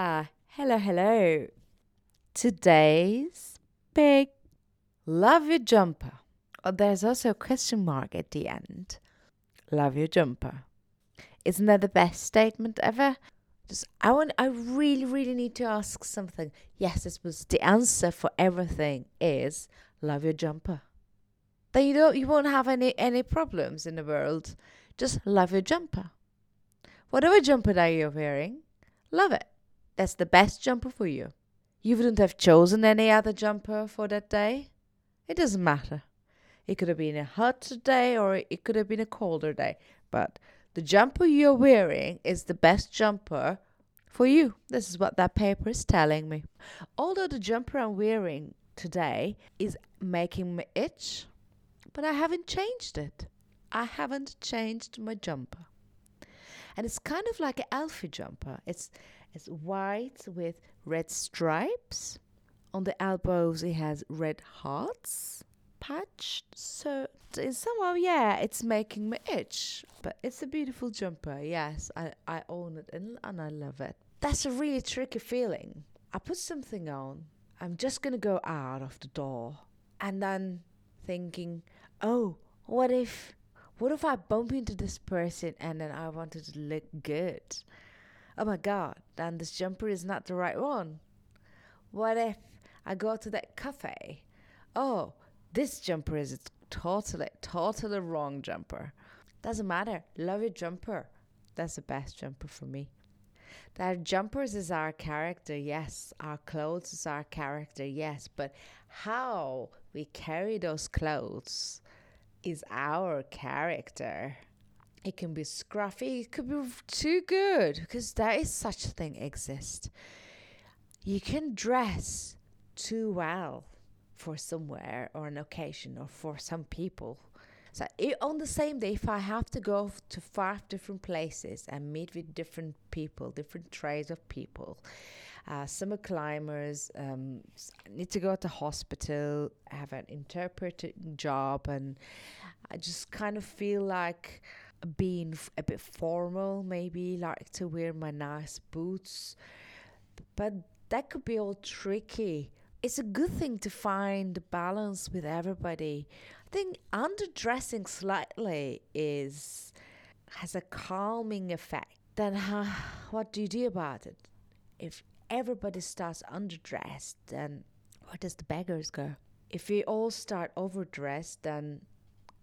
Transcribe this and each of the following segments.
Ah, hello, hello. Today's big love your jumper. Oh, there's also a question mark at the end. Love your jumper. Isn't that the best statement ever? Just I want I really, really need to ask something. Yes, this was the answer for everything is love your jumper. Then you don't you won't have any any problems in the world. Just love your jumper. Whatever jumper that you're wearing, love it. That's the best jumper for you. You wouldn't have chosen any other jumper for that day. It doesn't matter. It could have been a hot day or it could have been a colder day. But the jumper you're wearing is the best jumper for you. This is what that paper is telling me. Although the jumper I'm wearing today is making me itch, but I haven't changed it. I haven't changed my jumper. And it's kind of like an Alfie jumper. It's it's white with red stripes. On the elbows it has red hearts patched. So somehow yeah, it's making me itch. But it's a beautiful jumper. Yes, I, I own it and, and I love it. That's a really tricky feeling. I put something on. I'm just gonna go out of the door. And then thinking, oh, what if what if I bump into this person and then I wanted to look good? Oh my god, then this jumper is not the right one. What if I go to that cafe? Oh, this jumper is a totally, totally wrong jumper. Doesn't matter. Love your jumper. That's the best jumper for me. That jumpers is our character, yes. Our clothes is our character, yes. But how we carry those clothes is our character. It can be scruffy, it could be too good because there is such a thing exist. You can dress too well for somewhere or an occasion or for some people. So on the same day, if I have to go to five different places and meet with different people, different trades of people, uh, summer climbers, um, need to go to hospital, have an interpreting job, and I just kind of feel like being a bit formal, maybe like to wear my nice boots, but that could be all tricky. It's a good thing to find balance with everybody. I think underdressing slightly is has a calming effect. Then, what do you do about it? If everybody starts underdressed, then where does the beggars go? If we all start overdressed, then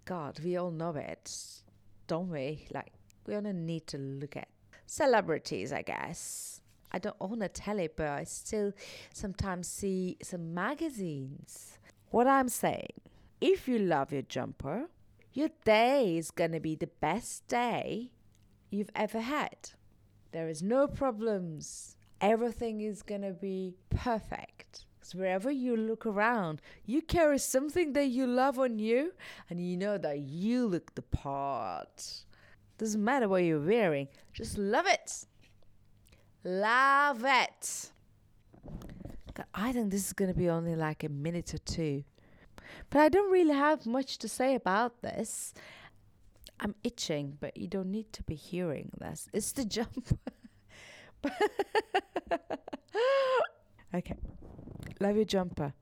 God, we all know it, don't we? Like, we only need to look at celebrities, I guess. I don't own a telly, but I still sometimes see some magazines. What I'm saying, if you love your jumper, your day is gonna be the best day you've ever had. There is no problems. Everything is gonna be perfect. Because wherever you look around, you carry something that you love on you, and you know that you look the part. Doesn't matter what you're wearing, just love it. Love it. I think this is going to be only like a minute or two. But I don't really have much to say about this. I'm itching, but you don't need to be hearing this. It's the jump. okay. Love your jumper.